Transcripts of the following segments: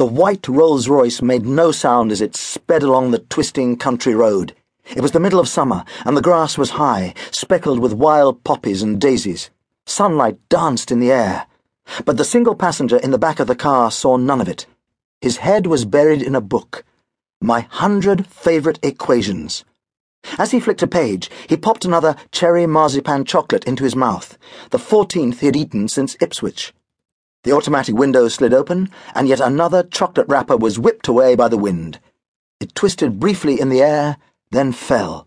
The white Rolls Royce made no sound as it sped along the twisting country road. It was the middle of summer, and the grass was high, speckled with wild poppies and daisies. Sunlight danced in the air. But the single passenger in the back of the car saw none of it. His head was buried in a book. My Hundred Favorite Equations. As he flicked a page, he popped another cherry marzipan chocolate into his mouth, the fourteenth he had eaten since Ipswich. The automatic window slid open, and yet another chocolate wrapper was whipped away by the wind. It twisted briefly in the air, then fell.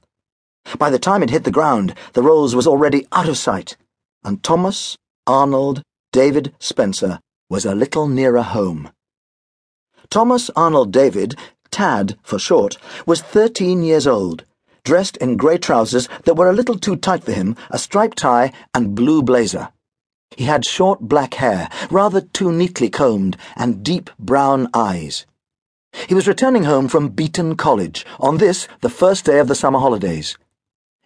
By the time it hit the ground, the Rolls was already out of sight, and Thomas, Arnold, David Spencer was a little nearer home. Thomas Arnold David, Tad for short, was thirteen years old, dressed in grey trousers that were a little too tight for him, a striped tie, and blue blazer. He had short black hair, rather too neatly combed, and deep brown eyes. He was returning home from Beaton College, on this, the first day of the summer holidays.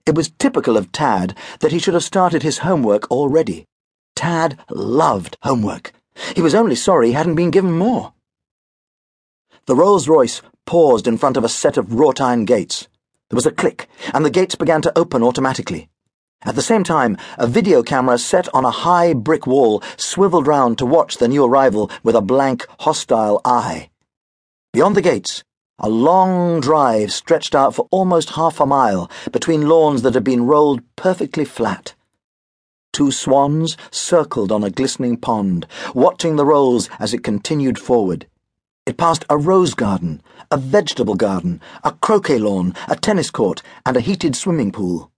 It was typical of Tad that he should have started his homework already. Tad loved homework. He was only sorry he hadn't been given more. The Rolls Royce paused in front of a set of wrought iron gates. There was a click, and the gates began to open automatically. At the same time, a video camera set on a high brick wall swiveled round to watch the new arrival with a blank, hostile eye. Beyond the gates, a long drive stretched out for almost half a mile between lawns that had been rolled perfectly flat. Two swans circled on a glistening pond, watching the rolls as it continued forward. It passed a rose garden, a vegetable garden, a croquet lawn, a tennis court, and a heated swimming pool.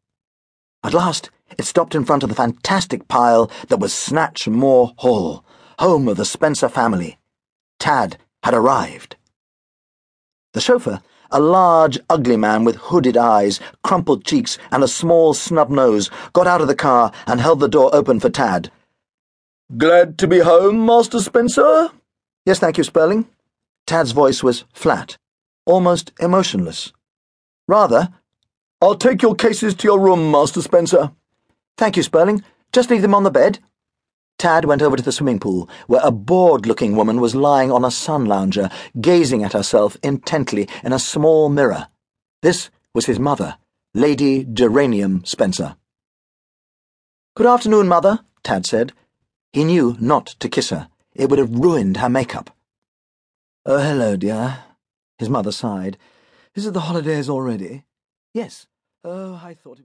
At last, it stopped in front of the fantastic pile that was Snatch Moor Hall, home of the Spencer family. Tad had arrived. The chauffeur, a large, ugly man with hooded eyes, crumpled cheeks, and a small snub nose, got out of the car and held the door open for Tad. Glad to be home, Master Spencer? Yes, thank you, Spurling. Tad's voice was flat, almost emotionless. Rather, I'll take your cases to your room, Master Spencer. Thank you, Spurling. Just leave them on the bed. Tad went over to the swimming pool, where a bored looking woman was lying on a sun lounger, gazing at herself intently in a small mirror. This was his mother, Lady Geranium Spencer. Good afternoon, Mother, Tad said. He knew not to kiss her. It would have ruined her makeup. Oh, hello, dear. His mother sighed. Is it the holidays already? Yes. Oh, I thought it